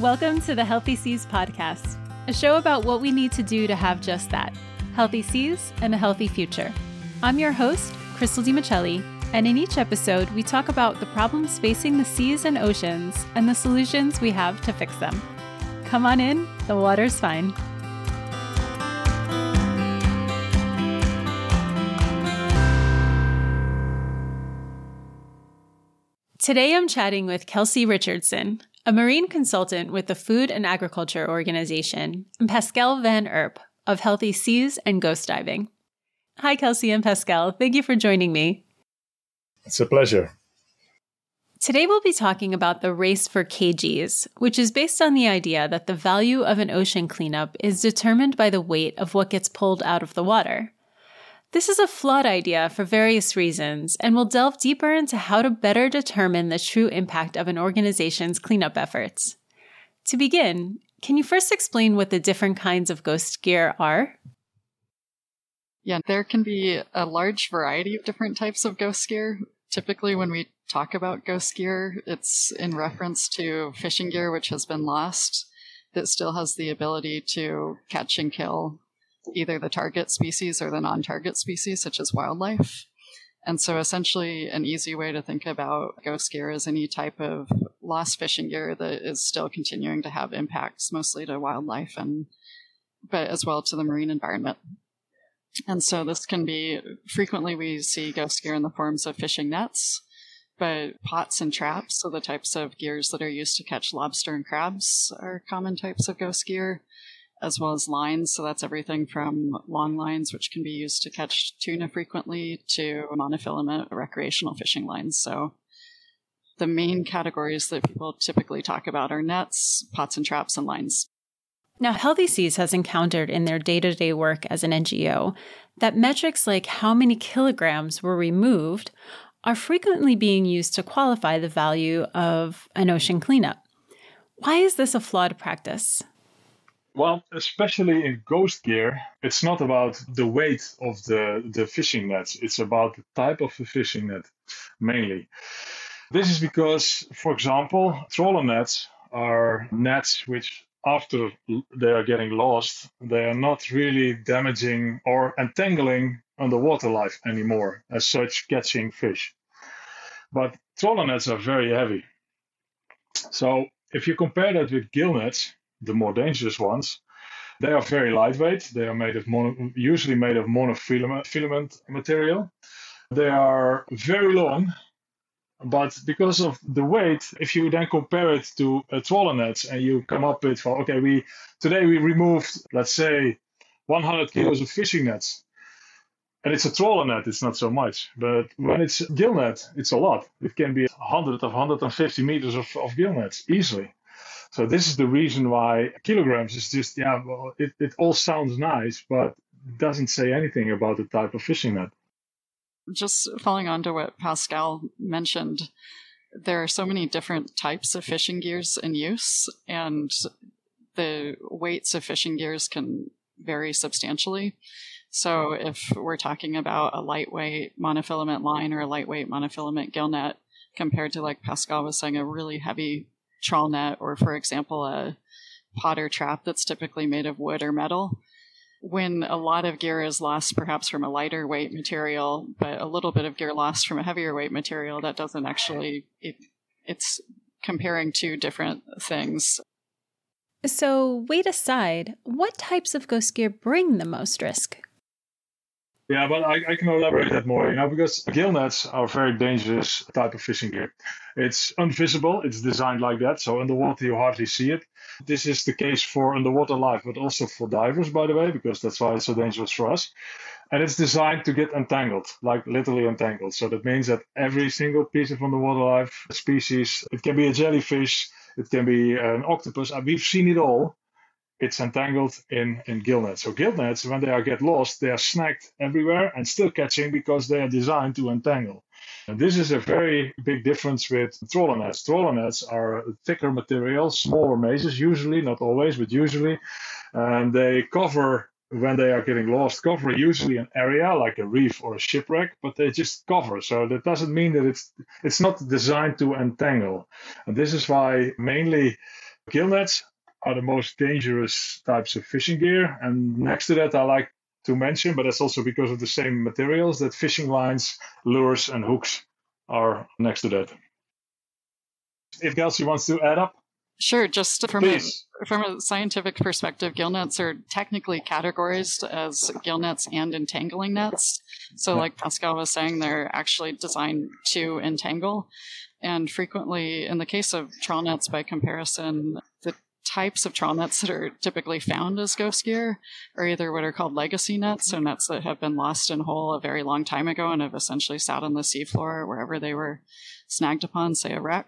Welcome to the Healthy Seas Podcast, a show about what we need to do to have just that healthy seas and a healthy future. I'm your host, Crystal DiMichelli, and in each episode, we talk about the problems facing the seas and oceans and the solutions we have to fix them. Come on in, the water's fine. Today I'm chatting with Kelsey Richardson, a marine consultant with the Food and Agriculture Organization, and Pascal Van Erp of Healthy Seas and Ghost Diving. Hi, Kelsey and Pascal. Thank you for joining me. It's a pleasure. Today, we'll be talking about the race for KGs, which is based on the idea that the value of an ocean cleanup is determined by the weight of what gets pulled out of the water. This is a flawed idea for various reasons, and we'll delve deeper into how to better determine the true impact of an organization's cleanup efforts. To begin, can you first explain what the different kinds of ghost gear are? Yeah, there can be a large variety of different types of ghost gear. Typically, when we talk about ghost gear, it's in reference to fishing gear which has been lost that still has the ability to catch and kill either the target species or the non target species, such as wildlife. And so, essentially, an easy way to think about ghost gear is any type of lost fishing gear that is still continuing to have impacts, mostly to wildlife and, but as well to the marine environment. And so, this can be frequently we see ghost gear in the forms of fishing nets, but pots and traps, so the types of gears that are used to catch lobster and crabs, are common types of ghost gear as well as lines. So that's everything from long lines, which can be used to catch tuna frequently, to monofilament recreational fishing lines. So the main categories that people typically talk about are nets, pots and traps, and lines. Now, Healthy Seas has encountered in their day to day work as an NGO that metrics like how many kilograms were removed are frequently being used to qualify the value of an ocean cleanup. Why is this a flawed practice? Well, especially in ghost gear, it's not about the weight of the, the fishing nets. It's about the type of the fishing net, mainly. This is because, for example, trawler nets are nets which, after they are getting lost, they are not really damaging or entangling underwater life anymore, as such, catching fish. But trawler nets are very heavy. So if you compare that with gill nets, the more dangerous ones. They are very lightweight. They are made of mono, usually made of monofilament filament material. They are very long, but because of the weight, if you then compare it to a trawler nets and you come up with, well, okay, we today we removed, let's say, 100 kilos of fishing nets, and it's a trawler net, it's not so much. But when it's gill net, it's a lot. It can be 100 of 150 meters of, of gill nets easily. So this is the reason why kilograms is just yeah, well, it, it all sounds nice, but doesn't say anything about the type of fishing net. Just following on to what Pascal mentioned, there are so many different types of fishing gears in use, and the weights of fishing gears can vary substantially. So if we're talking about a lightweight monofilament line or a lightweight monofilament gill net compared to like Pascal was saying, a really heavy trawl net or, for example, a potter trap that's typically made of wood or metal. When a lot of gear is lost, perhaps from a lighter weight material, but a little bit of gear lost from a heavier weight material, that doesn't actually, it, it's comparing two different things. So, weight aside, what types of ghost gear bring the most risk? Yeah, but I, I can elaborate that more, you know, because gill nets are a very dangerous type of fishing gear. It's invisible, it's designed like that, so underwater you hardly see it. This is the case for underwater life, but also for divers, by the way, because that's why it's so dangerous for us. And it's designed to get entangled, like literally entangled. So that means that every single piece of underwater life species, it can be a jellyfish, it can be an octopus, we've seen it all it's entangled in, in gill nets. So gill nets, when they are get lost, they are snagged everywhere and still catching because they are designed to entangle. And this is a very big difference with trawler nets. Trawler nets are thicker material, smaller mazes, usually, not always, but usually. And they cover, when they are getting lost, cover usually an area like a reef or a shipwreck, but they just cover. So that doesn't mean that it's it's not designed to entangle. And this is why mainly Gill nets are the most dangerous types of fishing gear. And next to that, I like to mention, but that's also because of the same materials, that fishing lines, lures, and hooks are next to that. If Kelsey wants to add up. Sure, just from a, from a scientific perspective, gill nets are technically categorized as gill nets and entangling nets. So, like Pascal was saying, they're actually designed to entangle. And frequently, in the case of trawl nets, by comparison, types of trawl nets that are typically found as ghost gear are either what are called legacy nets, so nets that have been lost in whole a very long time ago and have essentially sat on the seafloor wherever they were snagged upon, say a wreck.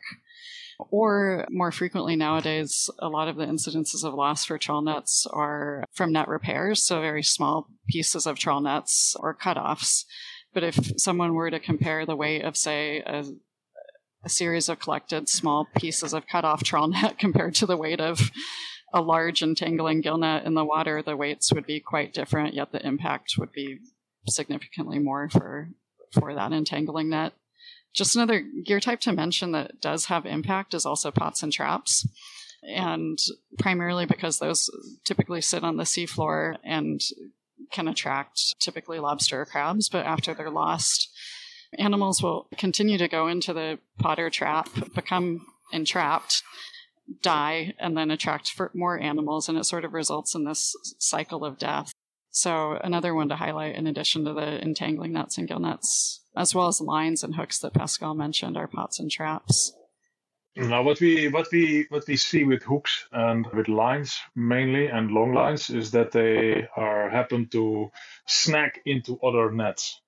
Or more frequently nowadays, a lot of the incidences of loss for trawl nets are from net repairs, so very small pieces of trawl nets or cutoffs. But if someone were to compare the weight of, say, a a series of collected small pieces of cut off trawl net compared to the weight of a large entangling gill net in the water, the weights would be quite different, yet the impact would be significantly more for for that entangling net. Just another gear type to mention that does have impact is also pots and traps. And primarily because those typically sit on the seafloor and can attract typically lobster or crabs, but after they're lost, animals will continue to go into the potter trap, become entrapped, die, and then attract more animals, and it sort of results in this cycle of death. So, another one to highlight, in addition to the entangling nets and gill nets, as well as lines and hooks that Pascal mentioned, are pots and traps. Now, what we what we what we see with hooks and with lines mainly and long lines is that they are happen to snag into other nets.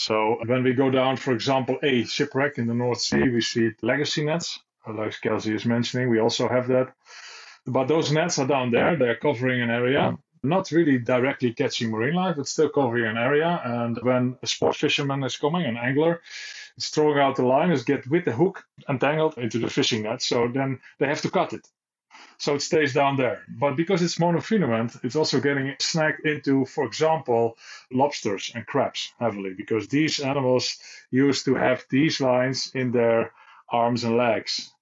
So when we go down, for example, a shipwreck in the North Sea, we see legacy nets, uh, like Kelsey is mentioning. We also have that. But those nets are down there. They're covering an area, not really directly catching marine life, but still covering an area. And when a sport fisherman is coming, an angler, is throwing out the line, is get with the hook entangled into the fishing net. So then they have to cut it so it stays down there. But because it's monofilament, it's also getting snagged into, for example, lobsters and crabs heavily, because these animals used to have these lines in their arms and legs.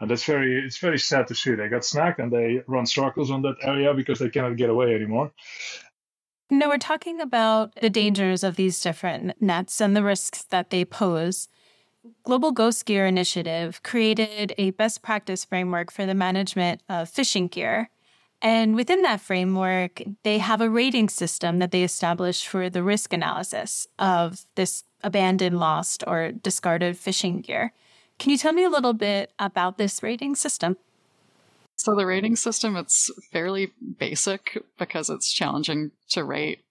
And that's very, it's very sad to see. They got snagged and they run circles on that area because they cannot get away anymore. No, we're talking about the dangers of these different nets and the risks that they pose. Global Ghost Gear Initiative created a best practice framework for the management of fishing gear. And within that framework, they have a rating system that they established for the risk analysis of this abandoned, lost, or discarded fishing gear. Can you tell me a little bit about this rating system? So the rating system it's fairly basic because it's challenging to rate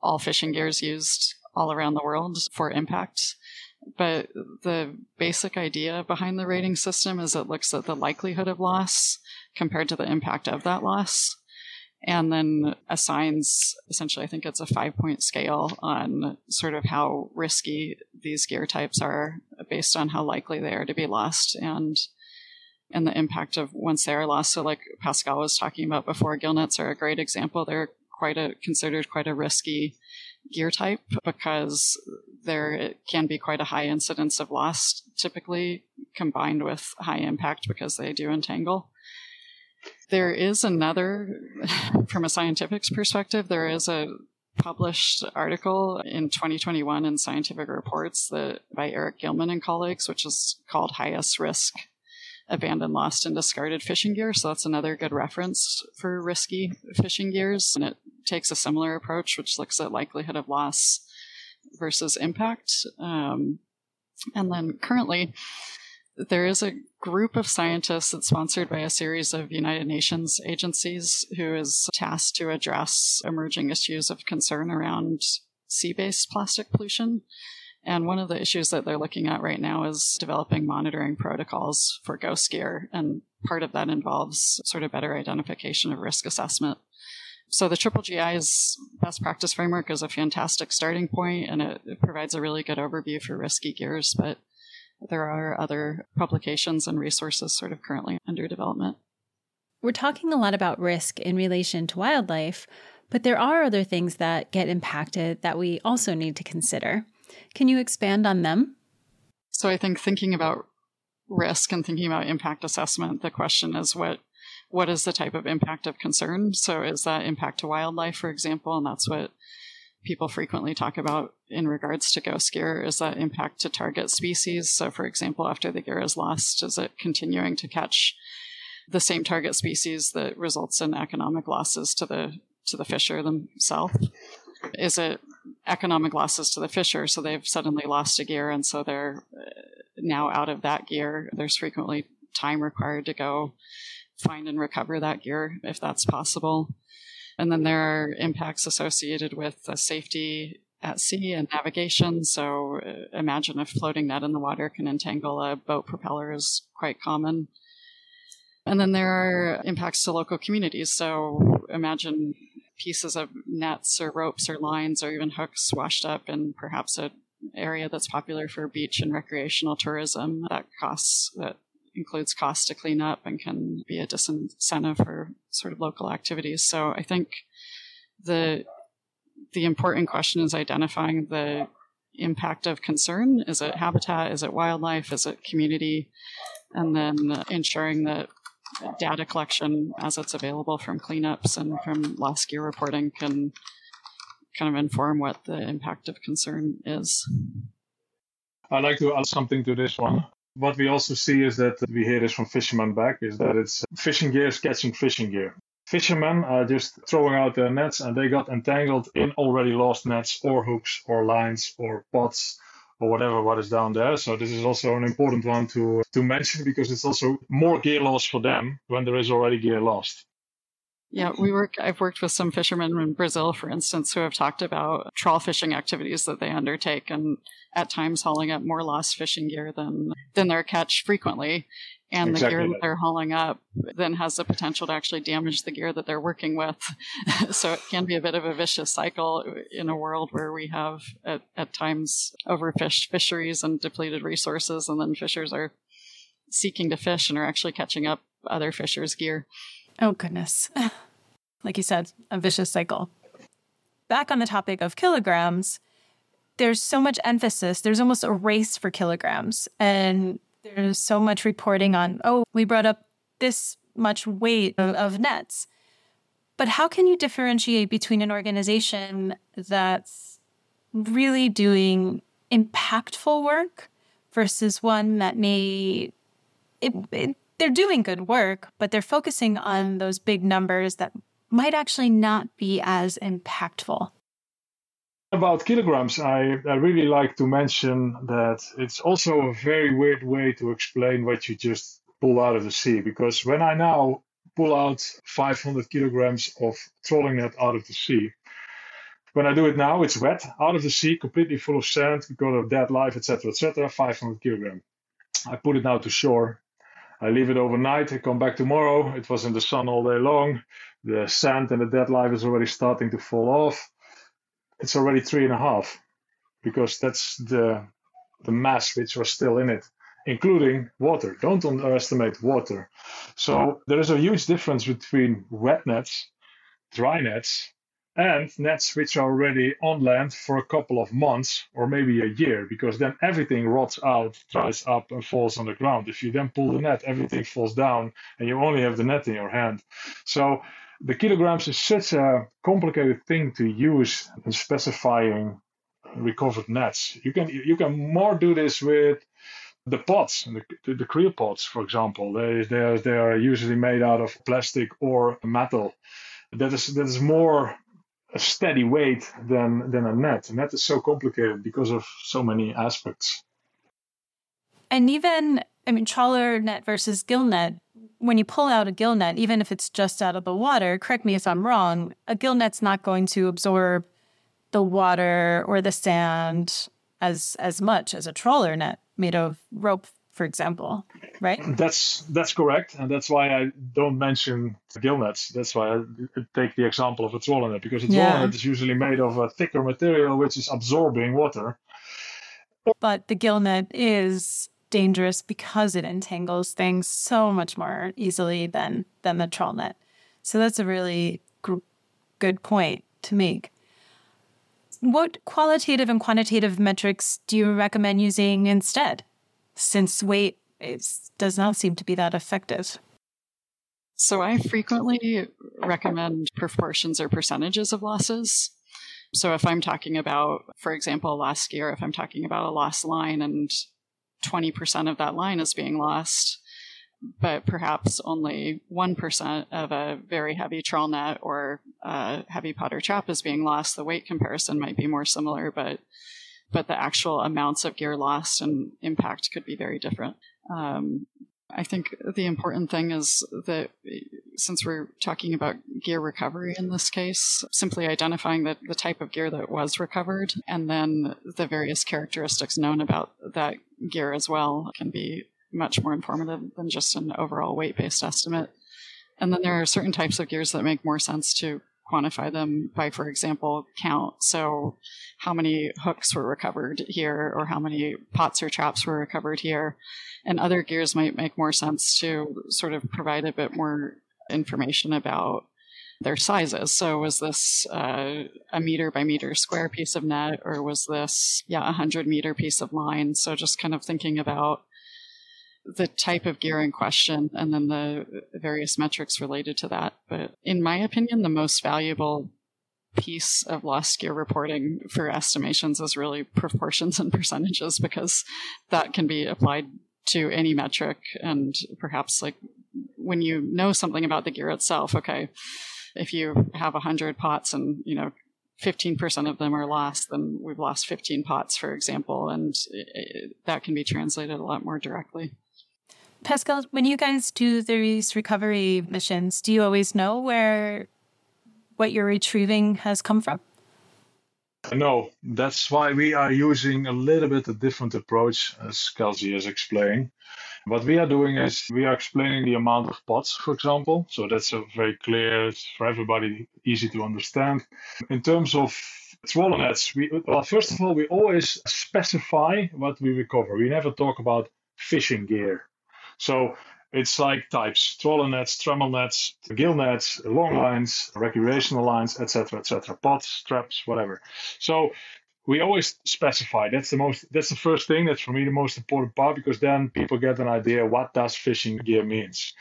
all fishing gears used all around the world for impact. But the basic idea behind the rating system is it looks at the likelihood of loss compared to the impact of that loss. And then assigns essentially, I think it's a five point scale on sort of how risky these gear types are based on how likely they are to be lost and and the impact of once they are lost. So, like Pascal was talking about before, gill nets are a great example. They're quite a considered quite a risky gear type because there can be quite a high incidence of loss typically combined with high impact because they do entangle. There is another, from a scientific perspective, there is a published article in 2021 in Scientific Reports that by Eric Gilman and colleagues, which is called Highest Risk Abandoned, Lost, and Discarded Fishing Gear. So that's another good reference for risky fishing gears. And it takes a similar approach, which looks at likelihood of loss versus impact. Um, and then currently, there is a group of scientists that's sponsored by a series of United Nations agencies who is tasked to address emerging issues of concern around sea based plastic pollution. And one of the issues that they're looking at right now is developing monitoring protocols for ghost gear. And part of that involves sort of better identification of risk assessment so the Triple GI's best practice framework is a fantastic starting point and it, it provides a really good overview for risky gears, but there are other publications and resources sort of currently under development. We're talking a lot about risk in relation to wildlife, but there are other things that get impacted that we also need to consider. Can you expand on them? So I think thinking about risk and thinking about impact assessment, the question is what what is the type of impact of concern? So is that impact to wildlife, for example? And that's what people frequently talk about in regards to ghost gear is that impact to target species. So, for example, after the gear is lost, is it continuing to catch the same target species that results in economic losses to the to the fisher themselves? Is it economic losses to the fisher? So they've suddenly lost a gear, and so they're uh, now out of that gear. There's frequently time required to go find and recover that gear if that's possible. And then there are impacts associated with safety at sea and navigation. So uh, imagine a floating net in the water can entangle a boat propeller is quite common. And then there are impacts to local communities. So imagine pieces of nets or ropes or lines or even hooks washed up in perhaps an area that's popular for beach and recreational tourism that costs that includes costs to clean up and can be a disincentive for sort of local activities. So I think the the important question is identifying the impact of concern. Is it habitat? Is it wildlife? Is it community? And then ensuring that data collection as it's available from cleanups and from lost gear reporting can kind of inform what the impact of concern is. I'd like to add something to this one. What we also see is that we hear this from fishermen back is that it's fishing gear is catching fishing gear. Fishermen are just throwing out their nets and they got entangled in already lost nets or hooks or lines or pots or whatever what is down there. So this is also an important one to to mention because it's also more gear loss for them when there is already gear lost. Yeah, we work. I've worked with some fishermen in Brazil, for instance, who have talked about trawl fishing activities that they undertake, and at times hauling up more lost fishing gear than than their catch frequently. And exactly. the gear that they're hauling up then has the potential to actually damage the gear that they're working with. so it can be a bit of a vicious cycle in a world where we have at, at times overfished fisheries and depleted resources, and then fishers are seeking to fish and are actually catching up other fishers' gear. Oh, goodness. like you said, a vicious cycle. Back on the topic of kilograms, there's so much emphasis, there's almost a race for kilograms. And there's so much reporting on, oh, we brought up this much weight of, of nets. But how can you differentiate between an organization that's really doing impactful work versus one that may it, it, they're doing good work, but they're focusing on those big numbers that might actually not be as impactful. About kilograms, I, I really like to mention that it's also a very weird way to explain what you just pull out of the sea. Because when I now pull out 500 kilograms of trolling net out of the sea, when I do it now, it's wet out of the sea, completely full of sand because of dead life, etc., etc. 500 kilogram. I put it now to shore. I leave it overnight. I come back tomorrow. It was in the sun all day long. The sand and the dead life is already starting to fall off. It's already three and a half because that's the the mass which was still in it, including water. Don't underestimate water. So there is a huge difference between wet nets, dry nets, and nets which are already on land for a couple of months or maybe a year because then everything rots out dries up and falls on the ground if you then pull the net everything falls down and you only have the net in your hand so the kilograms is such a complicated thing to use in specifying recovered nets you can you can more do this with the pots, the, the creel pots, for example, they, they, are, they are usually made out of plastic or metal. That is that is more a steady weight than than a net. A net is so complicated because of so many aspects. And even I mean trawler net versus gill net, when you pull out a gill net, even if it's just out of the water, correct me if I'm wrong, a gill net's not going to absorb the water or the sand as as much as a trawler net made of rope for example, right? That's that's correct, and that's why I don't mention gill nets. That's why I take the example of a trawler net because a trawler yeah. net is usually made of a thicker material which is absorbing water. But the gill net is dangerous because it entangles things so much more easily than than the trawl net. So that's a really gr- good point to make. What qualitative and quantitative metrics do you recommend using instead? since weight is, does not seem to be that effective. So I frequently recommend proportions or percentages of losses. So if I'm talking about, for example, last year, if I'm talking about a lost line and 20% of that line is being lost, but perhaps only 1% of a very heavy trawl net or a heavy potter trap is being lost, the weight comparison might be more similar, but but the actual amounts of gear lost and impact could be very different. Um, I think the important thing is that since we're talking about gear recovery in this case, simply identifying the, the type of gear that was recovered and then the various characteristics known about that gear as well can be much more informative than just an overall weight based estimate. And then there are certain types of gears that make more sense to quantify them by, for example, count. So, how many hooks were recovered here, or how many pots or traps were recovered here. And other gears might make more sense to sort of provide a bit more information about their sizes. So, was this uh, a meter by meter square piece of net, or was this, yeah, a 100 meter piece of line? So, just kind of thinking about the type of gear in question and then the various metrics related to that. But in my opinion, the most valuable piece of lost gear reporting for estimations is really proportions and percentages because that can be applied to any metric and perhaps like when you know something about the gear itself okay if you have 100 pots and you know 15% of them are lost then we've lost 15 pots for example and it, that can be translated a lot more directly Pascal, when you guys do these recovery missions, do you always know where what you're retrieving has come from? No, that's why we are using a little bit a different approach, as Kelsey has explained. What we are doing is we are explaining the amount of pots, for example. So that's very clear, it's for everybody, easy to understand. In terms of trawler nets, we well, first of all, we always specify what we recover. We never talk about fishing gear. So it's like types, trawler nets, trammel nets, gill nets, long lines, recreational lines, etc., etc., pots, traps, whatever. So we always specify. That's the most. That's the first thing. That's for me the most important part because then people get an idea what does fishing gear means.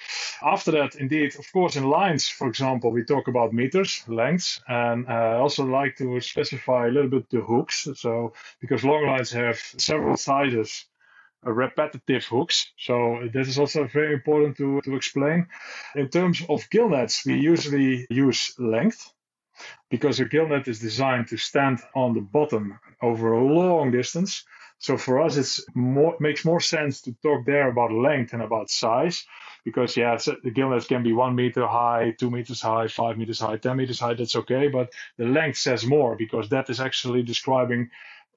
After that, indeed, of course, in lines, for example, we talk about meters, lengths, and uh, I also like to specify a little bit the hooks. So because long lines have several sizes repetitive hooks. So this is also very important to, to explain. In terms of gill nets, we usually use length because a gill net is designed to stand on the bottom over a long distance. So for us, it's more makes more sense to talk there about length and about size, because yeah, the gill nets can be one meter high, two meters high, five meters high, ten meters high. That's okay, but the length says more because that is actually describing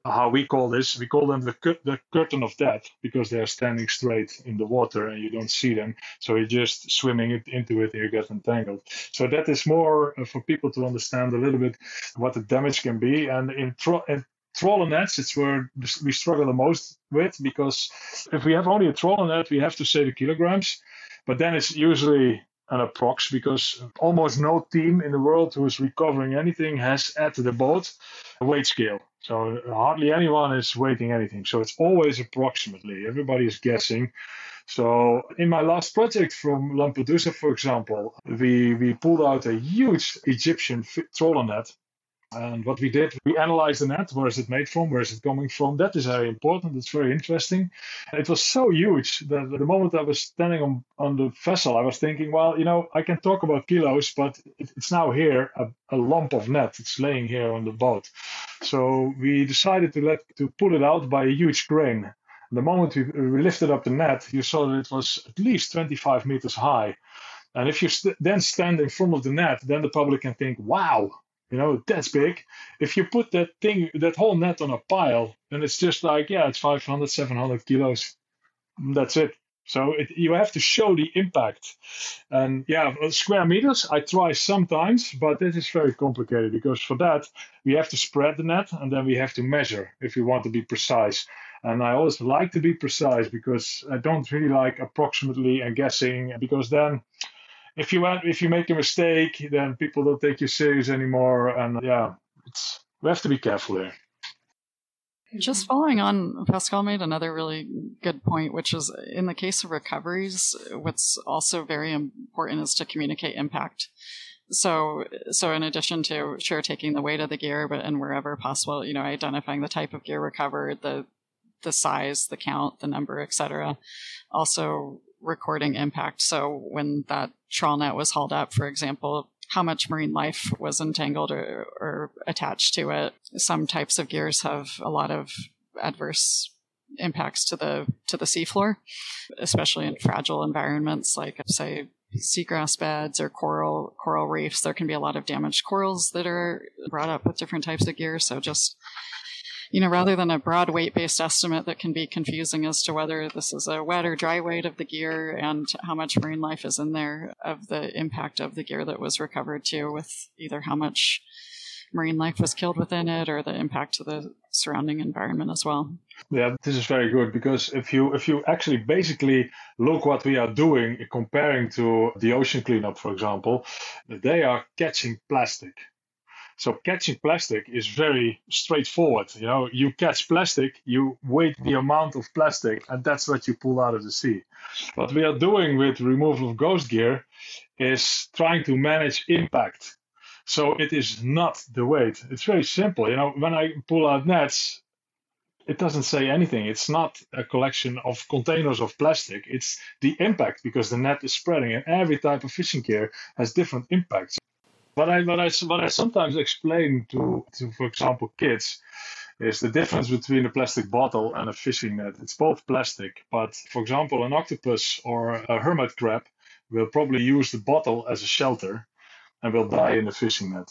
how we call this, we call them the, the curtain of death because they are standing straight in the water and you don't see them. So you're just swimming it, into it and you get entangled. So that is more uh, for people to understand a little bit what the damage can be. And in, tro- in trawler nets, it's where we struggle the most with because if we have only a trawler net, we have to say the kilograms. But then it's usually an approx because almost no team in the world who is recovering anything has at the boat a weight scale. So hardly anyone is waiting anything. So it's always approximately. Everybody is guessing. So in my last project from Lampedusa, for example, we, we pulled out a huge Egyptian trawler net and what we did, we analyzed the net. Where is it made from? Where is it coming from? That is very important. It's very interesting. It was so huge that the moment I was standing on, on the vessel, I was thinking, well, you know, I can talk about kilos, but it's now here, a, a lump of net. It's laying here on the boat. So we decided to let to pull it out by a huge crane. The moment we, lifted up the net, you saw that it was at least 25 meters high. And if you st- then stand in front of the net, then the public can think, wow, you know, that's big. If you put that thing, that whole net on a pile, then it's just like, yeah, it's 500, 700 kilos. That's it. So it, you have to show the impact. And yeah, square meters, I try sometimes, but it is very complicated because for that, we have to spread the net and then we have to measure if we want to be precise. And I always like to be precise because I don't really like approximately and guessing because then if you if you make a mistake, then people don't take you serious anymore. And uh, yeah, it's we have to be careful here. Just following on, Pascal made another really good point, which is in the case of recoveries, what's also very important is to communicate impact. So, so in addition to sure taking the weight of the gear, but and wherever possible, you know, identifying the type of gear recovered, the the size, the count, the number, etc. Also recording impact. So when that trawl net was hauled up, for example, how much marine life was entangled or, or attached to it. Some types of gears have a lot of adverse impacts to the to the seafloor, especially in fragile environments like say seagrass beds or coral coral reefs. There can be a lot of damaged corals that are brought up with different types of gear. So just you know, rather than a broad weight based estimate that can be confusing as to whether this is a wet or dry weight of the gear and how much marine life is in there of the impact of the gear that was recovered to with either how much marine life was killed within it or the impact to the surrounding environment as well. Yeah, this is very good because if you if you actually basically look what we are doing comparing to the ocean cleanup, for example, they are catching plastic. So catching plastic is very straightforward. You know, you catch plastic, you weigh the amount of plastic, and that's what you pull out of the sea. What we are doing with removal of ghost gear is trying to manage impact. So it is not the weight. It's very simple. You know, when I pull out nets, it doesn't say anything. It's not a collection of containers of plastic. It's the impact because the net is spreading, and every type of fishing gear has different impacts. What I what I what I sometimes explain to, to for example kids is the difference between a plastic bottle and a fishing net. It's both plastic, but for example, an octopus or a hermit crab will probably use the bottle as a shelter and will die in the fishing net.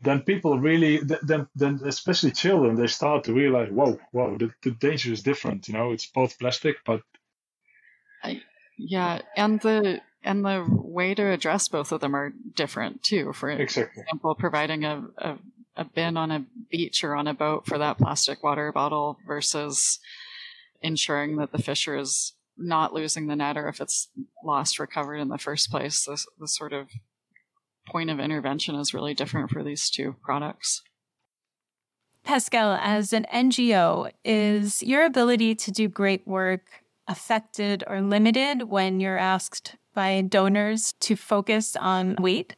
Then people really, then, then especially children, they start to realize, whoa, whoa, the, the danger is different. You know, it's both plastic, but I, yeah, and the and the way to address both of them are different too. For exactly. example, providing a, a, a bin on a beach or on a boat for that plastic water bottle versus ensuring that the fisher is not losing the net or if it's lost recovered in the first place. The, the sort of point of intervention is really different for these two products. Pascal, as an NGO, is your ability to do great work affected or limited when you're asked by donors to focus on weight?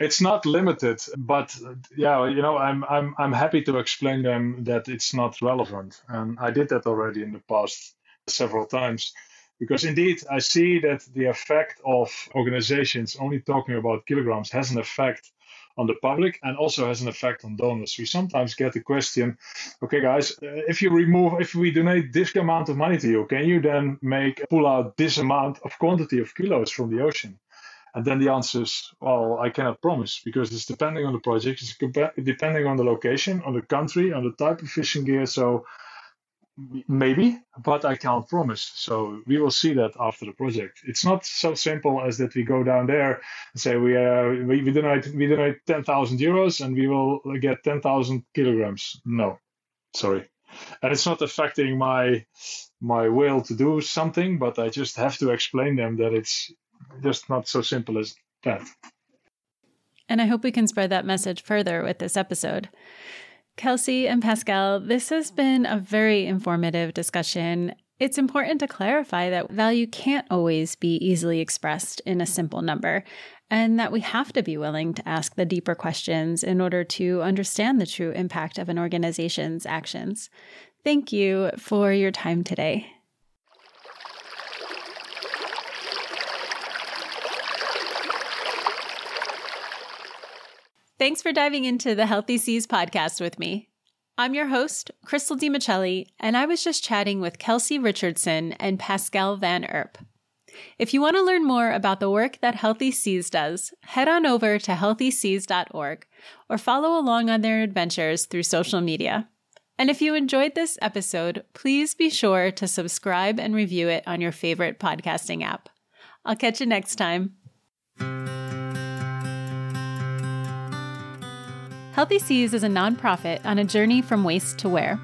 It's not limited, but yeah, you know, I'm I'm I'm happy to explain them that it's not relevant, and I did that already in the past several times, because indeed I see that the effect of organizations only talking about kilograms has an effect on the public and also has an effect on donors. We sometimes get the question, okay, guys, uh, if you remove, if we donate this amount of money to you, can you then make pull out this amount of quantity of kilos from the ocean? And then the answer is, well, I cannot promise because it's depending on the project, it's depending on the location, on the country, on the type of fishing gear. So maybe, but I can't promise. So we will see that after the project. It's not so simple as that we go down there and say we uh, we, we donate we donate ten thousand euros and we will get ten thousand kilograms. No, sorry, and it's not affecting my my will to do something, but I just have to explain them that it's just not so simple as that. And I hope we can spread that message further with this episode. Kelsey and Pascal, this has been a very informative discussion. It's important to clarify that value can't always be easily expressed in a simple number, and that we have to be willing to ask the deeper questions in order to understand the true impact of an organization's actions. Thank you for your time today. Thanks for diving into the Healthy Seas podcast with me. I'm your host, Crystal DiMichelli, and I was just chatting with Kelsey Richardson and Pascal Van Erp. If you want to learn more about the work that Healthy Seas does, head on over to healthyseas.org or follow along on their adventures through social media. And if you enjoyed this episode, please be sure to subscribe and review it on your favorite podcasting app. I'll catch you next time. Healthy Seas is a nonprofit on a journey from waste to wear.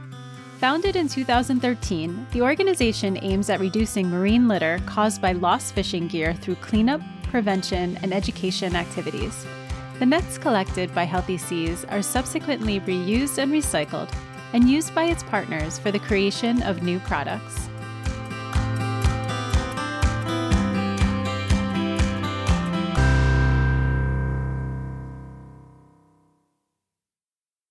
Founded in 2013, the organization aims at reducing marine litter caused by lost fishing gear through cleanup, prevention, and education activities. The nets collected by Healthy Seas are subsequently reused and recycled and used by its partners for the creation of new products.